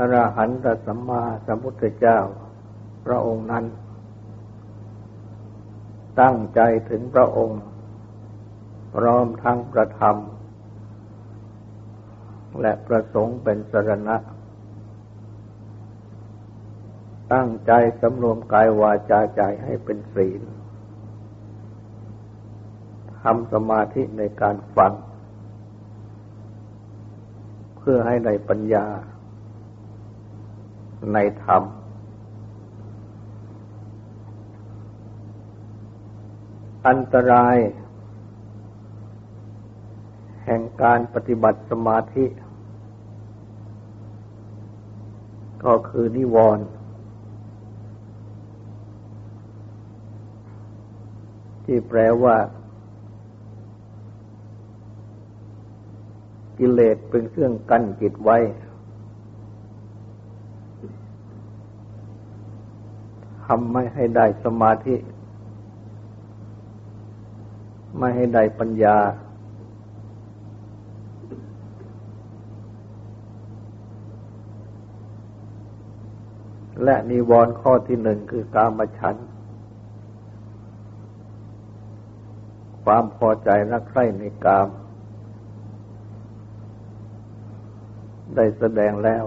อรหันตสัมมาสัมพุทธเจ้า พระองค์นั้น ตั้งใจถึงพระองค์ พร้อมทั้งประธรรม และประสงค์เป็นสรณะ ตั้งใจสำรวมกายวาจาใจให้เป็นศีลทำสมาธิในการฟัง เพื่อให้ในปัญญา ในธรรม อันตราย แห่งการปฏิบัติสมาธิ ก็คือนิวรณ์ที่แปลว่ากิเลสเป็นเครื่องกั้นจิตไว้ ทำไม่ให้ได้สมาธิ ไม่ให้ได้ปัญญา และนิวรณ์ข้อที่หนึ่งคือกามฉัน ความพอใจรักใคร่ในกาม ได้แสดงแล้ว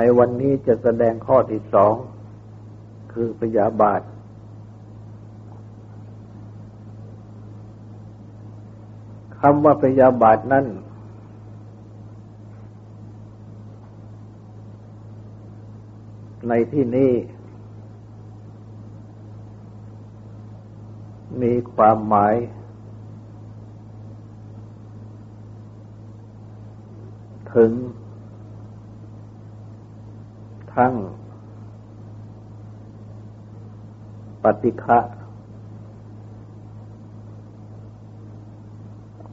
ในวันนี้จะแสดงข้อที่สองคือพยาบาท คำว่าพยาบาทนั้นในที่นี้ มีความหมาย ถึง ทั้ง ปฏิฆะ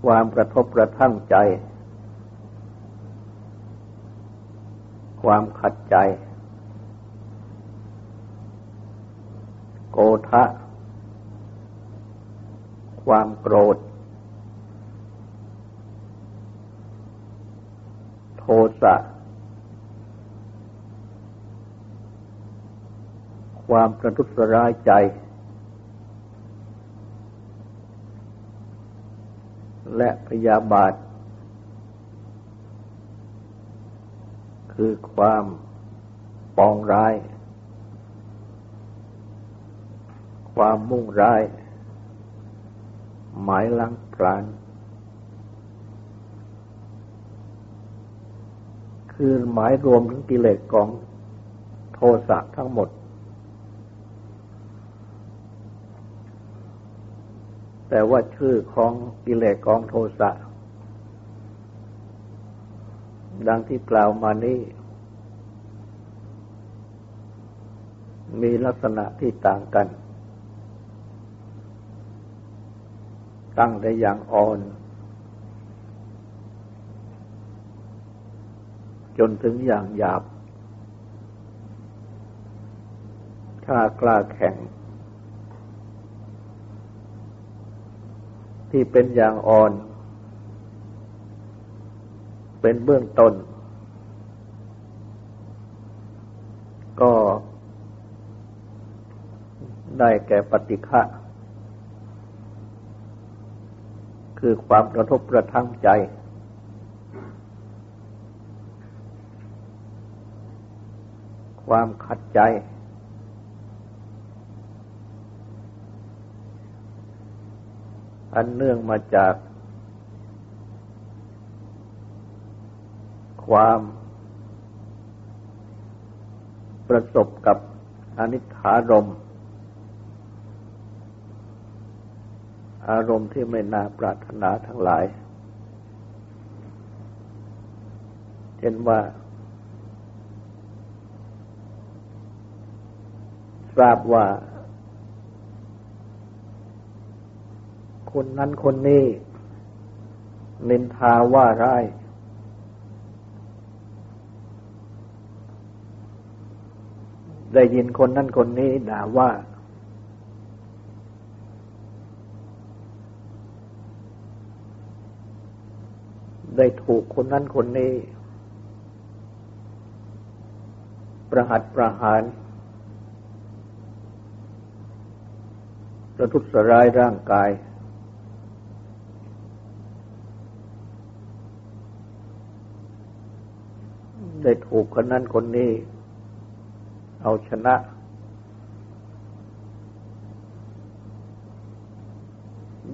ความกระทบกระทั่งใจ ความขัดใจ โกทะ ความโกรธ โทสะ ความกระทุษร้ายใจ และพยาบาท คือความปองร้าย ความมุ่งร้าย หมายลังพรานคือหมายรวมถึงกิเลสของโทสะทั้งหมด แต่ว่าชื่อของกิเลสกองโทสะ ดังที่กล่าวมานี้ มีลักษณะที่ต่างกัน ตั้งได้อย่างอ่อน จนถึงอย่างหยาบ ถ้ากล้าแข็ง ที่เป็นอย่างอ่อน เป็นเบื้องต้น ก็ได้แก่ปฏิฆะคือความกระทบกระทั่งใจ ความขัดใจ อันเนื่องมาจาก ความประสบกับอนิถารม อารมณ์ที่ไม่น่าปรารถนาทั้งหลาย เช่นว่าทราบว่า คนนั้นคนนี้นินทาว่าร้ายได้ยินคนนั้นคนนี้ด่าว่า ได้ถูกคนนั้นคนนี้ ประหัตประหารประทุษร้ายร่างกาย ได้ถูกคนนั้นคนนี้ เอาชนะ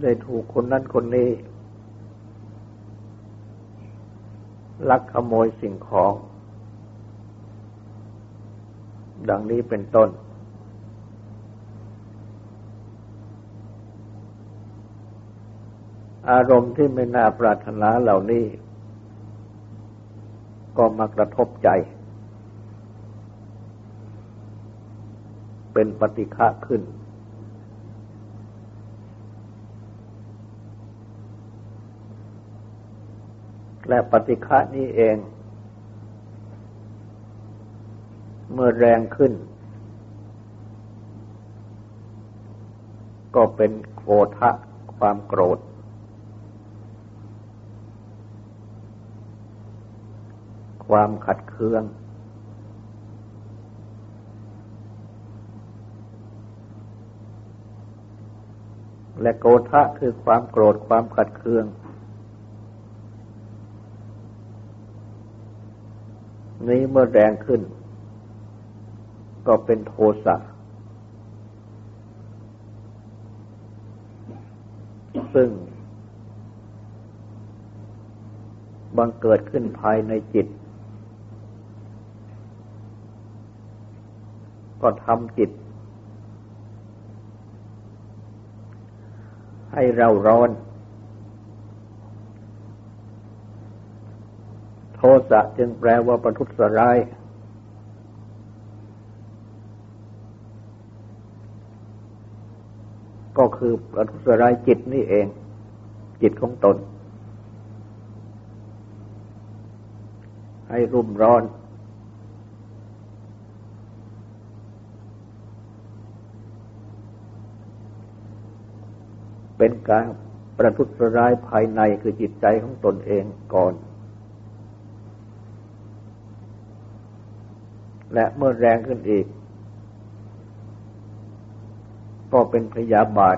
ได้ถูกคนนั้นคนนี้ ลักขโมยสิ่งของ ดังนี้เป็นต้น อารมณ์ที่ไม่น่าปรารถนาเหล่านี้ ก็มากระทบใจ เป็นปฏิฆะขึ้น และปฏิฆะนี้เอง เมื่อแรงขึ้น ก็เป็นโกทะความโกรธ ความขัดเคือง และโกทะคือความโกรธความขัดเคือง นี้เมื่อแรงขึ้น ก็เป็นโทสะซึ่งบังเกิดขึ้นภายในจิต ก็ทำจิต ให้เราร้อน โทสะจึงแปลว่าประทุษร้าย ก็คือประทุษร้ายจิตนี่เอง จิตของตน ให้รุ่มร้อน เป็นการประทุษร้ายภายในคือจิตใจของตนเองก่อน และเมื่อแรงขึ้นอีก ก็เป็นพยาบาท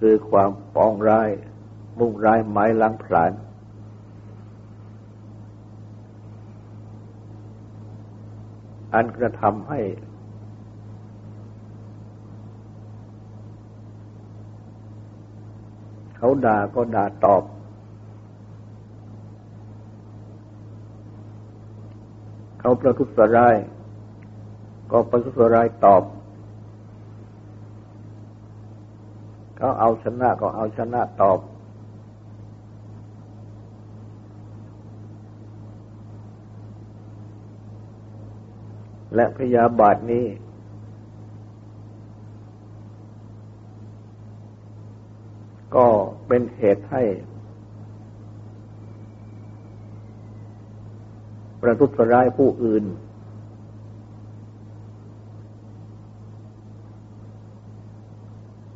คือความปองร้าย มุ่งร้ายหมายล้างผลาญอันกระทำให้ เขา ด่าก็ด่าตอบ เขาประทุษร้าย ก็ประทุษร้ายตอบ เขาเอาชนะก็เอาชนะตอบ และพยาบาทนี้ก็ เป็นเหตุให้ประทุษร้ายผู้อื่น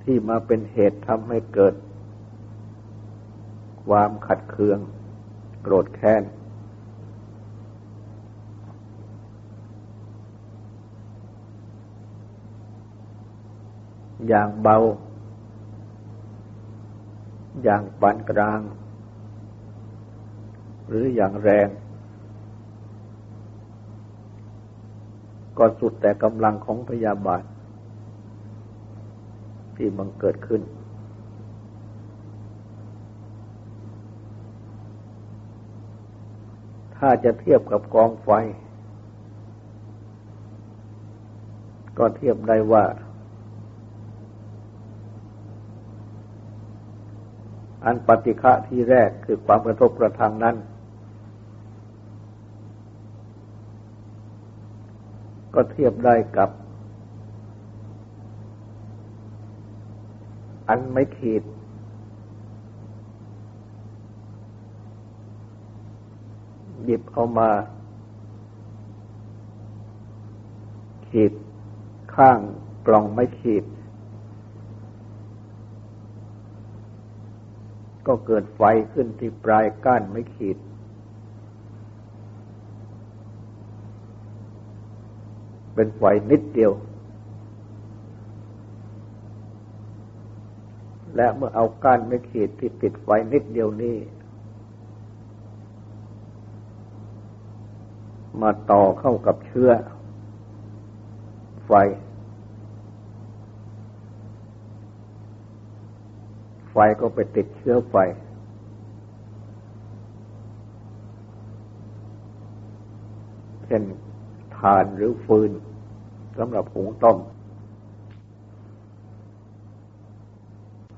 ที่มาเป็นเหตุทำให้เกิด ความขัดเคือง โกรธแค้น อย่างเบา อย่างปานกลาง หรืออย่างแรง ก็สุดแต่กำลังของพยาบาท ที่มันเกิดขึ้น ถ้าจะเทียบกับกองไฟ ก็เทียบได้ว่า อันปฏิฆะที่แรกคือความกระทบกระทั่งนั้น ก็เทียบได้กับ อันไม่ขีด หยิบเอามา ขีดข้างกล่องไม่ขีด ก็เกิดไฟขึ้นที่ปลายก้านไม่ขีด เป็นไฟนิดเดียว และเมื่อเอาก้านไม่ขีดที่ติดไฟนิดเดียวนี้ มาต่อเข้ากับเชื้อไฟ ไฟก็ไปติดเชื้อไฟ เช่นทานหรือฟืนสำหรับหุงต้ม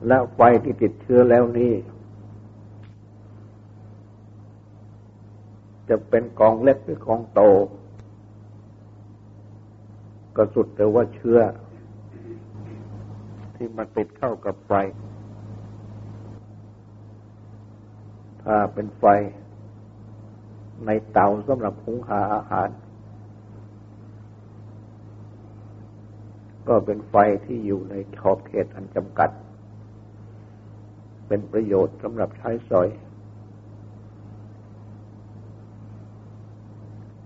แล้วไฟที่ติดเชื้อแล้วนี้ จะเป็นกองเล็กหรือกองโต ก็สุดแต่ว่าเชื้อที่มันติดเข้ากับไฟถ้า เป็นไฟ ในเตาสำหรับหุงหาอาหาร ก็เป็นไฟที่อยู่ในขอบเขตอันจำกัด เป็นประโยชน์สำหรับใช้สอย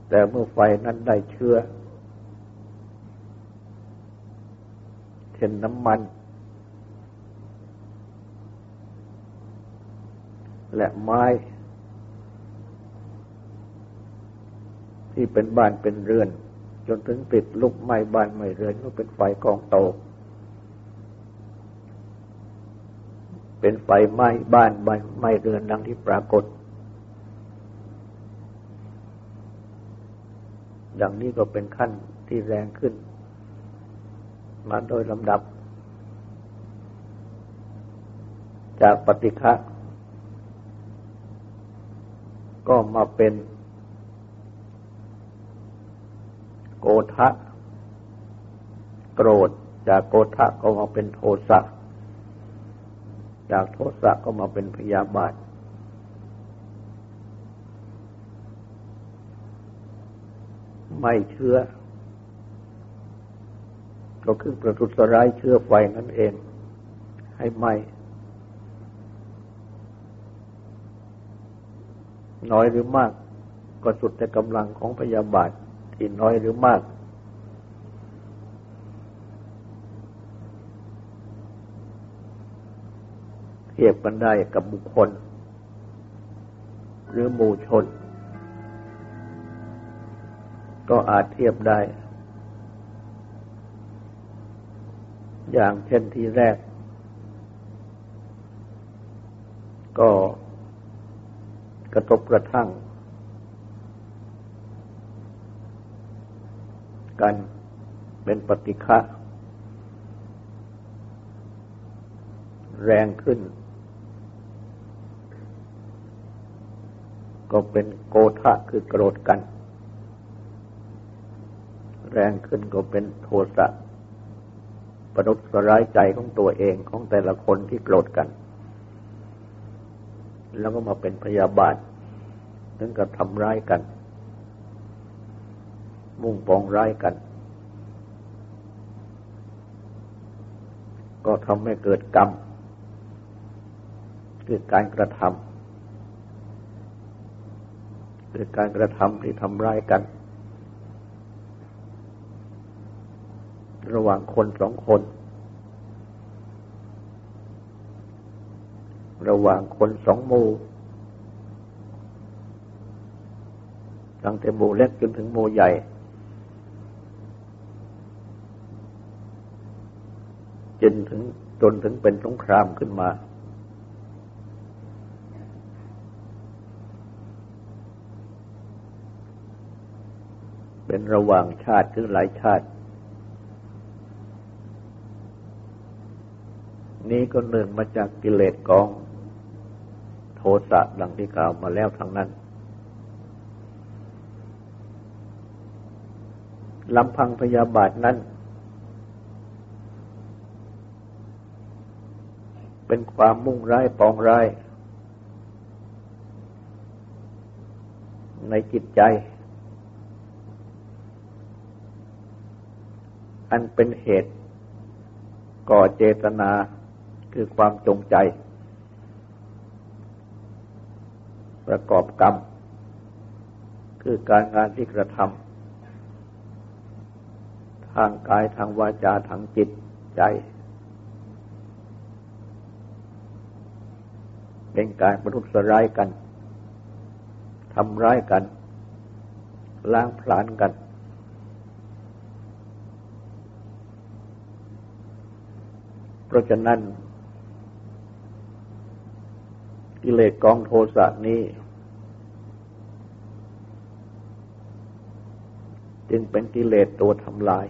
แต่เมื่อไฟนั้นได้เชื้อเช่นน้ำมัน และไม้ ที่เป็นบ้านเป็นเรือน จนถึงติดลุกไหม้บ้านไหม้เรือนก็เป็นไฟกองโต เป็นไฟไหม้บ้านไหม้เรือนดังที่ปรากฏ ดังนี้ก็เป็นขั้นที่แรงขึ้น มาโดยลำดับ จากปฏิฆะ ก็มาเป็นโกทะโกรธ จากโกทะก็มาเป็นโทสะจากโทสะก็มาเป็นพยาบาท ไม่เชื่อก็คือประทุษร้ายเชื่อไฟนั่นเอง ให้ไม่ น้อยหรือมาก ก็สุดแต่กำลังของพยาบาทที่น้อยหรือมาก เทียบกันได้กับบุคคล หรือหมู่ชน ก็อาจเทียบได้ อย่างเช่นที่แรก ก็ กระทบกระทั่ง กันเป็นปฏิฆะแรงขึ้น ก็เป็นโกทะคือโกรธกัน แรงขึ้นก็เป็นโทสะประดุษร้ายใจของตัวเองของแต่ละคนที่โกรธกัน แล้วก็มาเป็นพยาบาทถึงกับทำร้ายกัน มุ่งปองร้ายกัน ก็ทำให้เกิดกรรม คือการกระทำคือการกระทำที่ทำร้ายกัน ระหว่างคนสองคน ระหว่างคนสองหมู่ตั้งแต่หมู่เล็กจนถึงหมู่ใหญ่ จนถึงจนถึงเป็นสงครามขึ้นมา เป็นระหว่างชาติหรือหลายชาติ นี้ก็เนื่องมาจากกิเลสกอง โทสะดังที่กล่าวมาแล้วทั้งนั้นลำพังพยาบาทนั้น เป็นความมุ่งร้ายปองร้าย ในจิตใจ อันเป็นเหตุก่อเจตนาคือความจงใจ ประกอบกรรม คือการงานที่กระทำทางกายทางวาจาทางจิตใจ เป็นการประทุษร้ายกันทำร้ายกัน ล้างผลาญกัน เพราะฉะนั้นกิเลสกองโทสะนี้ จึงเป็นกิเลสตัวทำลาย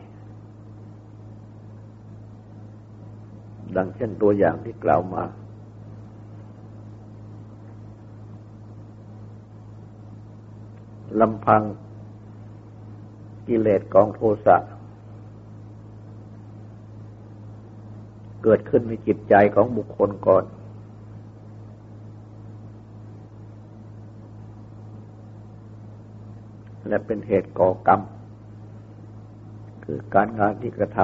ดังเช่นตัวอย่างที่กล่าวมา ลำพังกิเลสกองโทสะเกิดขึ้นในจิตใจของบุคคลก่อน และเป็นเหตุก่อกรรม คือการงานที่กระท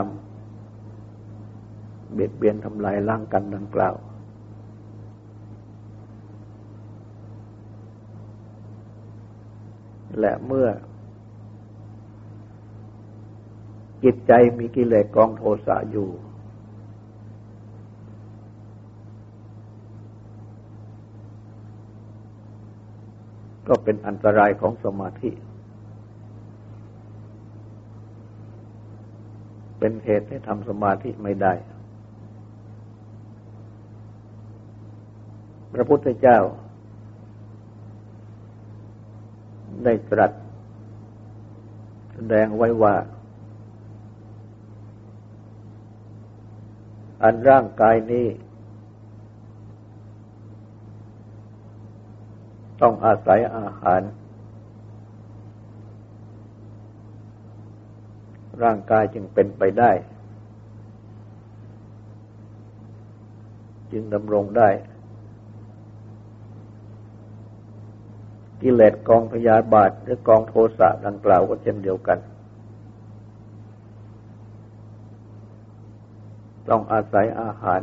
ำเบียดเบียนทำลายร่างกันดังกล่าว และเมื่อ จิตใจมีกิเลสกองโทสะอยู่ ก็เป็นอันตรายของสมาธิ เป็นเหตุให้ทำสมาธิไม่ได้ พระพุทธเจ้า ได้ตรัสแสดงไว้ว่า อันร่างกายนี้ ต้องอาศัยอาหาร ร่างกายจึงเป็นไปได้ จึงดำรงได้ กิเลสกองพยาบาทหรือกองโทสะดังกล่าวก็เช่นเดียวกัน ต้องอาศัยอาหาร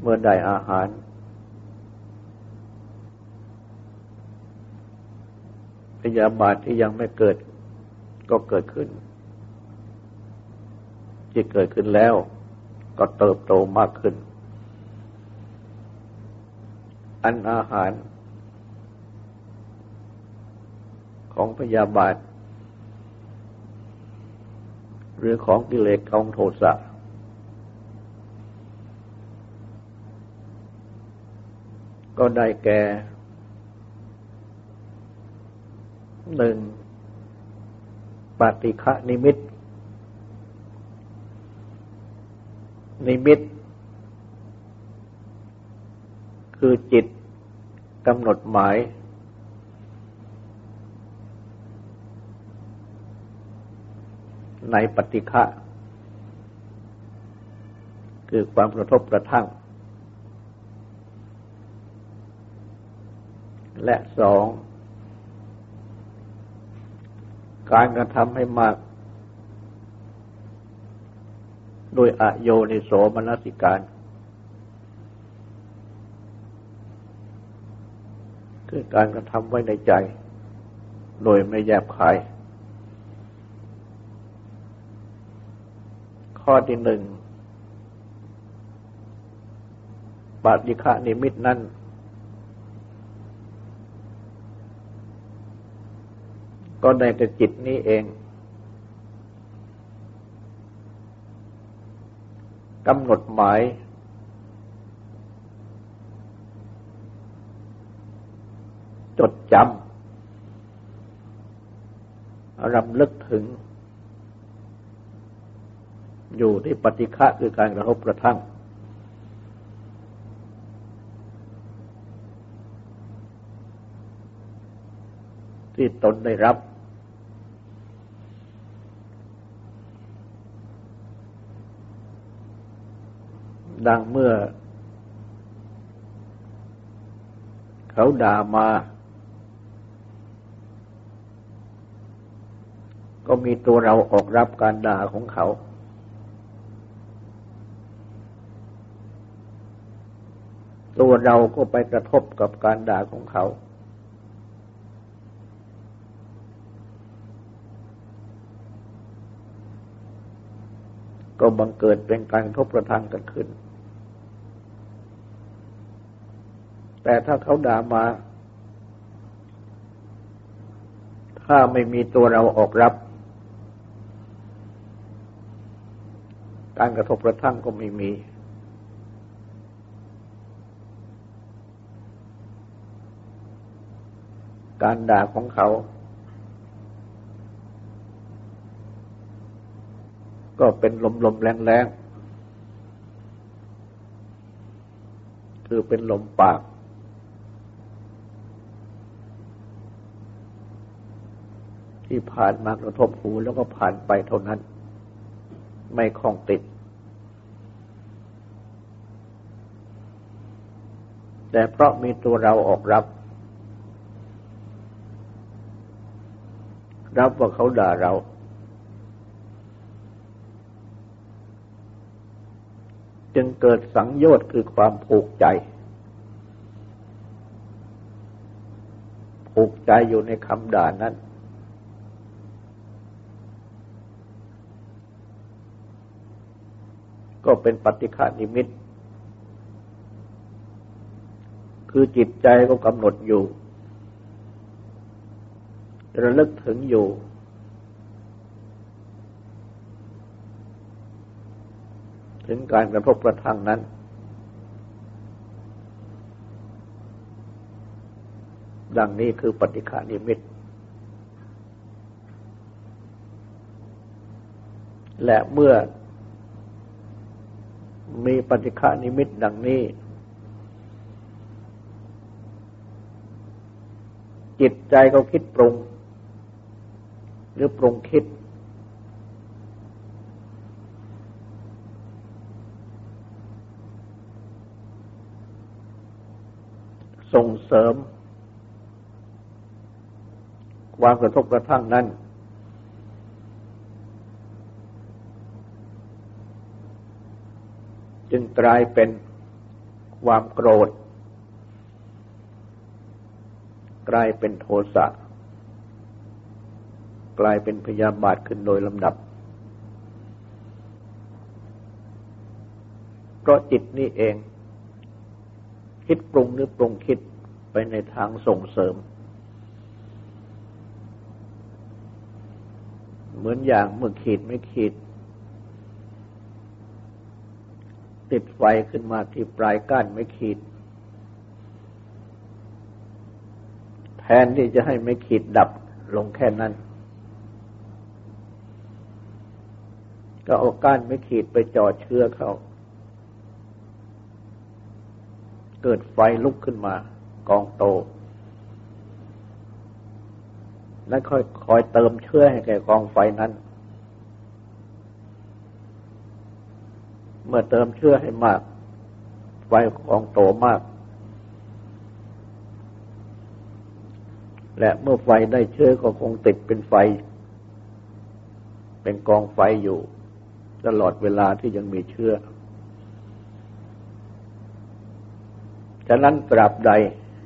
เมื่อได้อาหาร พยาบาทที่ยังไม่เกิดก็เกิดขึ้น ที่เกิดขึ้นแล้วก็เติบโตมากขึ้น อันอาหาร ของพยาบาท หรือของกิเลสของโทสะก็ได้แก่ หนึ่งปฏิฆะนิมิต นิมิต คือจิตกำหนดหมาย ในปฏิฆะคือความกระทบกระทั่ง และสอง การกระทำให้มากโดยอโยนิโสมนสิการ คือการกระทำไว้ในใจ โดยไม่แยบขาย ข้อที่หนึ่งปฏิฆานิมิตนั้น ก็ในแต่จิตนี้เองกำหนดหมายจดจำรำลึกถึง อยู่ที่ปฏิฆะคือการกระทบกระทั่ง ที่ตนได้รับ ดังเมื่อ เขาด่ามา ก็มีตัวเราออกรับการด่าของเขา ตัวเราก็ไปกระทบกับการด่าของเขา ก็บังเกิดเป็นการทบกระทั่งกันขึ้น แต่ถ้าเขาด่ามา ถ้าไม่มีตัวเราออกรับ การกระทบกระทั่งก็ไม่มี การด่าของเขา ก็เป็นลมลมแรงแรงคือเป็นลมปาก ที่ผ่านมากระทบหูแล้วก็ผ่านไปเท่านั้น ไม่คล้องติด แต่เพราะมีตัวเราออกรับ รับว่าเขาด่าเรา จึงเกิดสังโยชน์คือความผูกใจผูกใจอยู่ในคำด่านั้น เป็นปฏิฆานิมิต คือจิตใจก็กำหนดอยู่ ระลึกถึงอยู่ ถึงการกระทบกระทั่งนั้น ดังนี้คือปฏิฆานิมิตและเมื่อ มีปฏิฆานิมิตดังนี้ จิตใจก็คิดปรุง หรือปรุงคิด ส่งเสริม ความกระทบกระทั่งนั้น จึงกลายเป็นความโกรธ กลายเป็นโทสะกลายเป็นพยาบาทขึ้นโดยลำดับ เพราะจิตนี่เอง คิดปรุงหรือปรุงคิดไปในทางส่งเสริม เหมือนอย่างเมื่อขีดไม่ขีด ติดไฟขึ้นมาที่ปลายก้านไม่ขีด แทนที่จะให้ไม่ขีดดับลงแค่นั้น ก็เอาก้านไม่ขีดไปจ่อเชื้อเขา เกิดไฟลุกขึ้นมา กองโต แล้วค่อยคอยเติมเชื้อให้แก่กองไฟนั้น มื่อเติมเชื้อให้มาก ไฟกองโตมาก และเมื่อไฟได้เชื้อก็คงติดเป็นไฟ เป็นกองไฟอยู่ ตลอดเวลาที่ยังมีเชื้อ ฉะนั้นตราบใด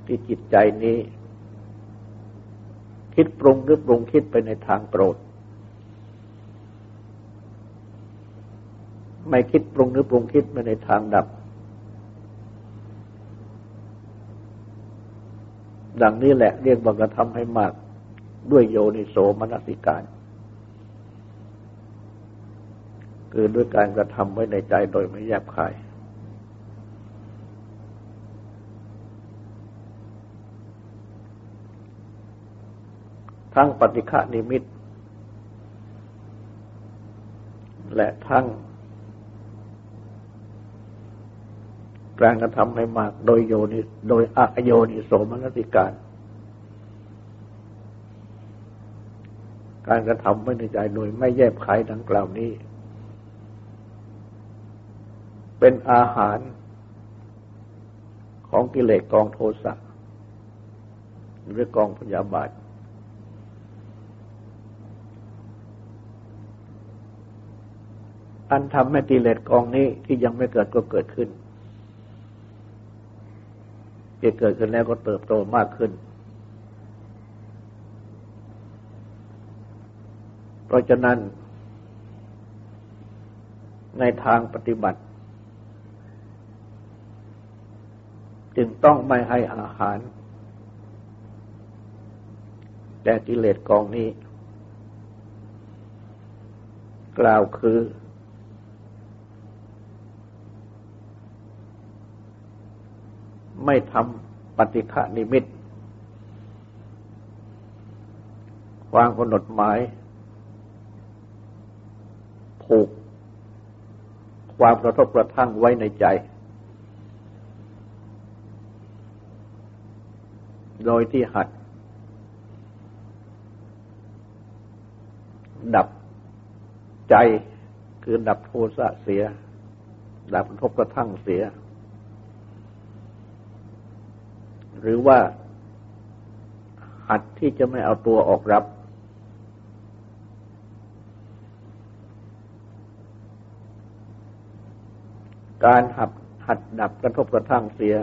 ที่จิตใจนี้ คิดปรุงหรือปรุงคิดไปในทางโกรธ ไม่คิดปรุงหรือปรุงคิดไปในทางดับ ดังนี้แหละเรียกว่ากระทำให้มากด้วยโยนิโสมนสิการ คือด้วยการกระทำไว้ในใจโดยไม่แยบคาย ทั้งปฏิฆานิมิตและทั้ง การกระทำให้มากโดยโยนิโดยอโยนิโสมนสิการ การกระทำไม่ในใจโดยไม่แยบขายดังกล่าวนี้ เป็นอาหารของกิเลสกองโทสะหรือกองพยาบาท อันทำให้กิเลสกองนี้ที่ยังไม่เกิดก็เกิดขึ้น ที่เกิดขึ้นแล้วก็เติบโตมากขึ้น เพราะฉะนั้น ในทางปฏิบัติ จึงต้องไม่ให้อาหาร แต่กิเลสกองนี้ กล่าวคือ ไม่ทำปฏิฆะนิมิต ความกำหนดหมาย ผูก ความกระทบกระทั่งไว้ในใจ โดยที่หัด ดับใจคือดับโทสะเสีย ดับกระทบกระทั่งเสีย หรือว่าหัดที่จะไม่เอาตัวออกรับ การหัดหัดดับกระทบกระทั่งเสีย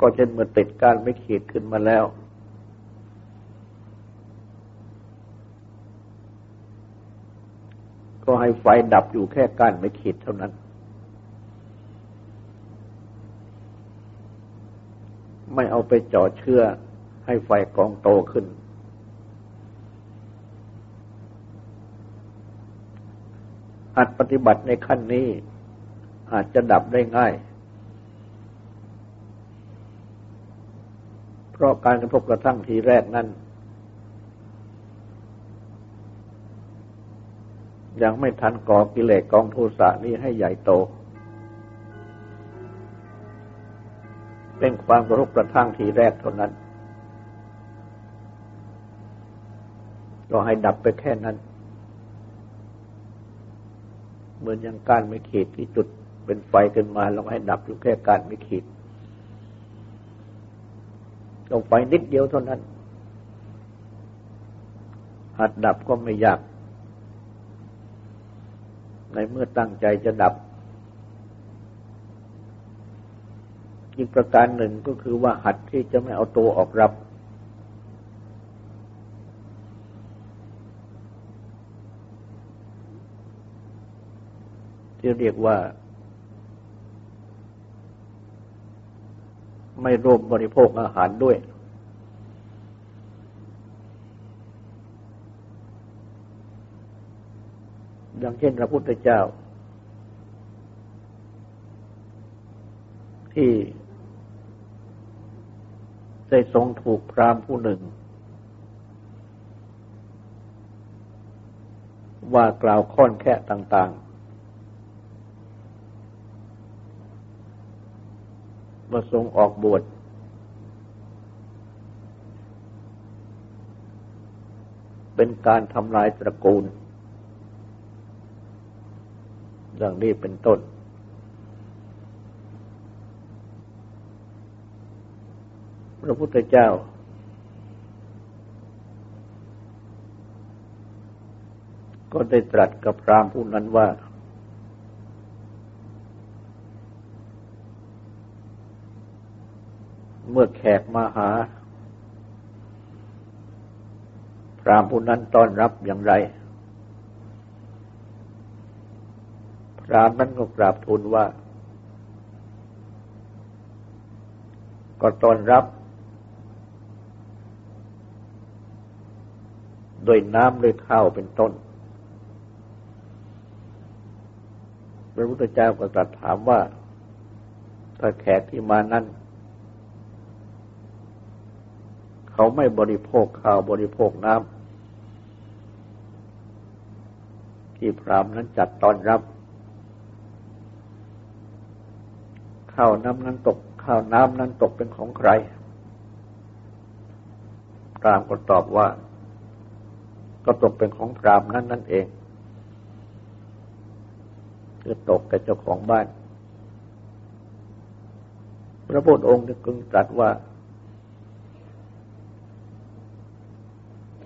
ก็เช่นเมื่อติดการไม่ขีดขึ้นมาแล้ว ก็ให้ไฟดับอยู่แค่การไม่ขีดเท่านั้น ไม่เอาไปจ่อเชื่อให้ไฟกองโตขึ้นอาจปฏิบัติในขั้นนี้ อาจจะดับได้ง่าย เพราะการกระทบกระทั่งทีแรกนั้น ยังไม่ทันก่อกิเลสกองโทสะนี้ให้ใหญ่โต เป็นความกระทบกระทั่งทีแรกเท่านั้นเราให้ดับไปแค่นั้น เหมือนอย่างการไม่ขีดที่จุดเป็นไฟขึ้นมาเราให้ดับอยู่แค่การไม่ขีดลงไปนิดเดียวเท่านั้น หัดดับก็ไม่ยาก ในเมื่อตั้งใจจะดับ อีกประการหนึ่งก็คือว่าหัดที่จะไม่เอาตัวออกรับ ที่เรียกว่า ไม่ร่วมบริโภคอาหารด้วย ดังเช่นพระพุทธเจ้าที่ ได้ทรงถูกพรามผู้หนึ่ง ว่ากล่าวค้อนแค่ต่างๆมาทรงออกบวชเป็นการทำลายตระกูล อย่างนี้เป็นต้น ระพุทธเจ้า ก็ได้ตรัสกับพรามผู้นั้นว่า เมื่อแขกมาหา พรามผู้นั้นต้อนรับอย่างไร พรามนั้นก็กราบทูลว่าก็ต้อนรับ ด้วยน้ำด้วยข้าวเป็นต้น พระพุทธเจ้าก็ตรัสถามว่า ถ้าแขกที่มานั้นเขาไม่บริโภคข้าวบริโภคน้ำที่พรามนั้นจัดตอนรับข้าวน้ำนั้นตกข้าวน้ำนั้นตกเป็นของใครพรามก็ตอบว่า ก็ตกเป็นของพรามนั่นนั่นเองคือตกแก่เจ้าของบ้าน พระพุทธองค์จึงตรัสว่า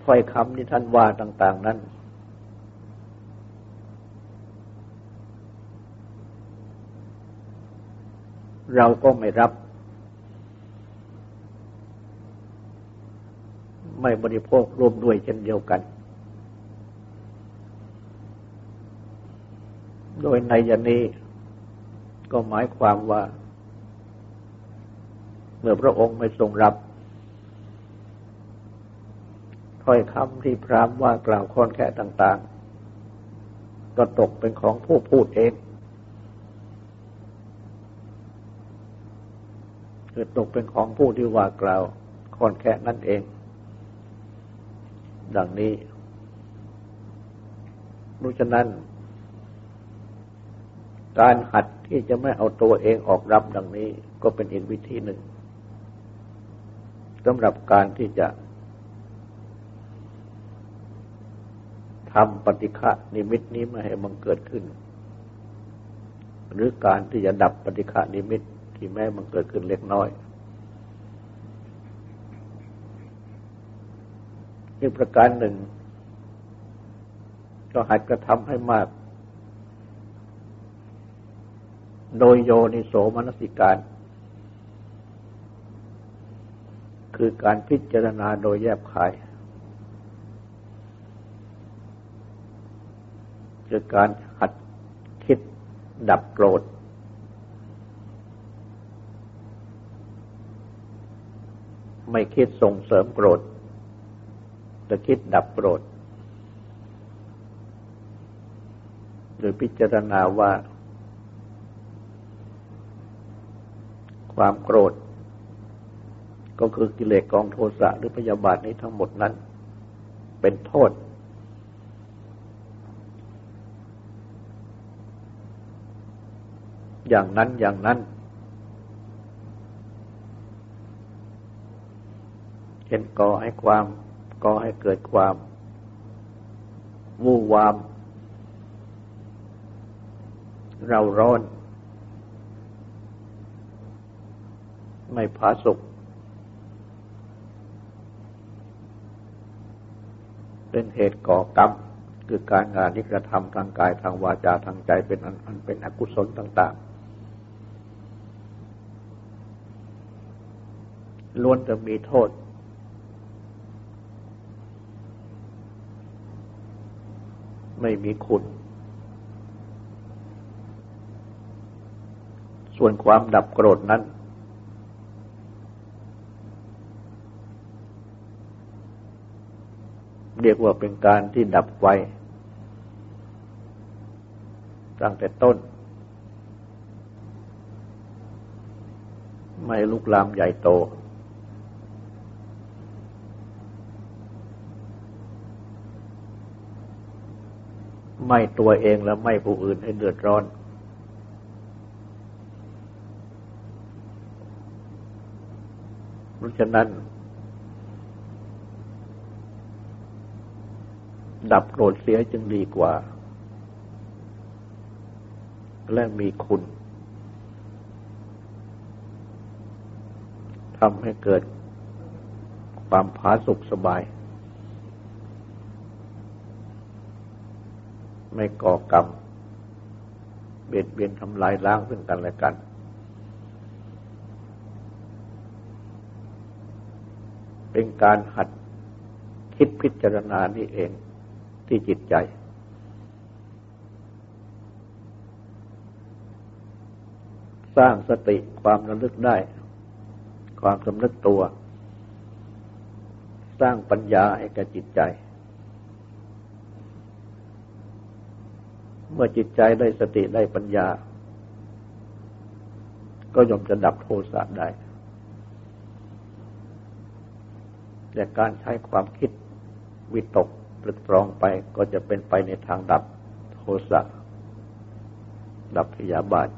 ถ้อยคำที่ท่านว่าต่าง ๆ นั้น เราก็ไม่รับ ไม่บริโภคร่วมด้วยเช่นเดียวกัน โดยในยนี้ ก็หมายความว่า เมื่อพระองค์ไม่ทรงรับถ้อยคำที่พรามว่ากล่าวคอนแค่ต่าง ๆ ก็ตกเป็นของผู้พูดเองคือตกเป็นของผู้ที่ว่ากล่าวคอนแค่นั่นเอง ดังนี้ราะฉะนั้น การหัดที่จะไม่เอาตัวเองออกรับดังนี้ก็เป็นอีกวิธีหนึ่งสำหรับการที่จะทำปฏิฆะนิมิตนี้ไม่ให้มันเกิดขึ้น หรือการที่จะดับปฏิฆะนิมิตที่แม้มันเกิดขึ้นเล็กน้อยอีกประการหนึ่ง ก็หัดกระทำให้มาก โดยโยนิโสมนสิการ คือการพิจารณาโดยแยบคาย คือการหัดคิดดับโกรธ ไม่คิดส่งเสริมโกรธ แต่คิดดับโกรธ หรือพิจารณาว่า ความโกรธ ก็คือกิเลสกองโทสะหรือพยาบาทนี้ทั้งหมดนั้น เป็นโทษ อย่างนั้นอย่างนั้นเช่นก่อให้ความก่อให้เกิดความวู่วาม เราร้อน ไม่ผาสุกเป็นเหตุก่อกรรม คือการงานที่กระทำทางกายทางวาจาทางใจเป็นอันเป็นอกุศลต่าง ๆล้วนจะมีโทษ ไม่มีคุณ ส่วนความดับโกรธนั้น เรียกว่าเป็นการที่ดับไฟตั้งแต่ต้น ไม่ลุกลามใหญ่โต ไม่ตัวเองและไม่ผู้อื่นให้เดือดร้อนเพราะฉะนั้น ดับโกรธเสียจึงดีกว่า และมีคุณทำให้เกิดความผาสุกสบาย ไม่ก่อกรรม เบียดเบียนทำลายล้างซึ่งกันและกัน เป็นการหัดคิดพิจารณานี่เอง ที่จิตใจ สร้างสติความระลึกได้ ความสำนึกตัว สร้างปัญญาให้กับจิตใจ เมื่อจิตใจได้สติได้ปัญญา ก็ย่อมจะดับโทสะได้แต่การใช้ความคิดวิตก ตรึกตรองไปก็จะเป็นไปในทางดับโทสะดับพยาบาท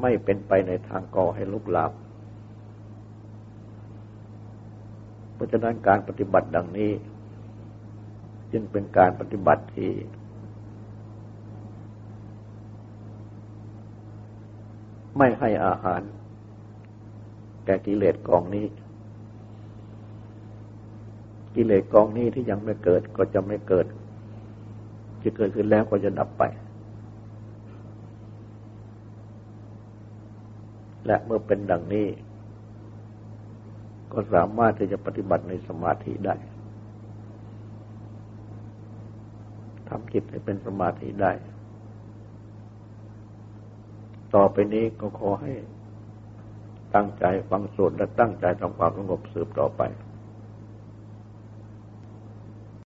ไม่เป็นไปในทางก่อให้ลุกลามเพราะฉะนั้นการปฏิบัติดังนี้ จึงเป็นการปฏิบัติที่ไม่ให้อาหาร แก่กิเลสกองนี้ กิเลสกองนี้ที่ยังไม่เกิดก็จะไม่เกิด จะเกิดขึ้นแล้วก็จะดับไป และเมื่อเป็นดังนี้ ก็สามารถที่จะปฏิบัติในสมาธิได้ทำจิตให้เป็นสมาธิได้ ต่อไปนี้ก็ขอให้ตั้งใจฟังสวดและตั้งใจทำความสงบสืบต่อไป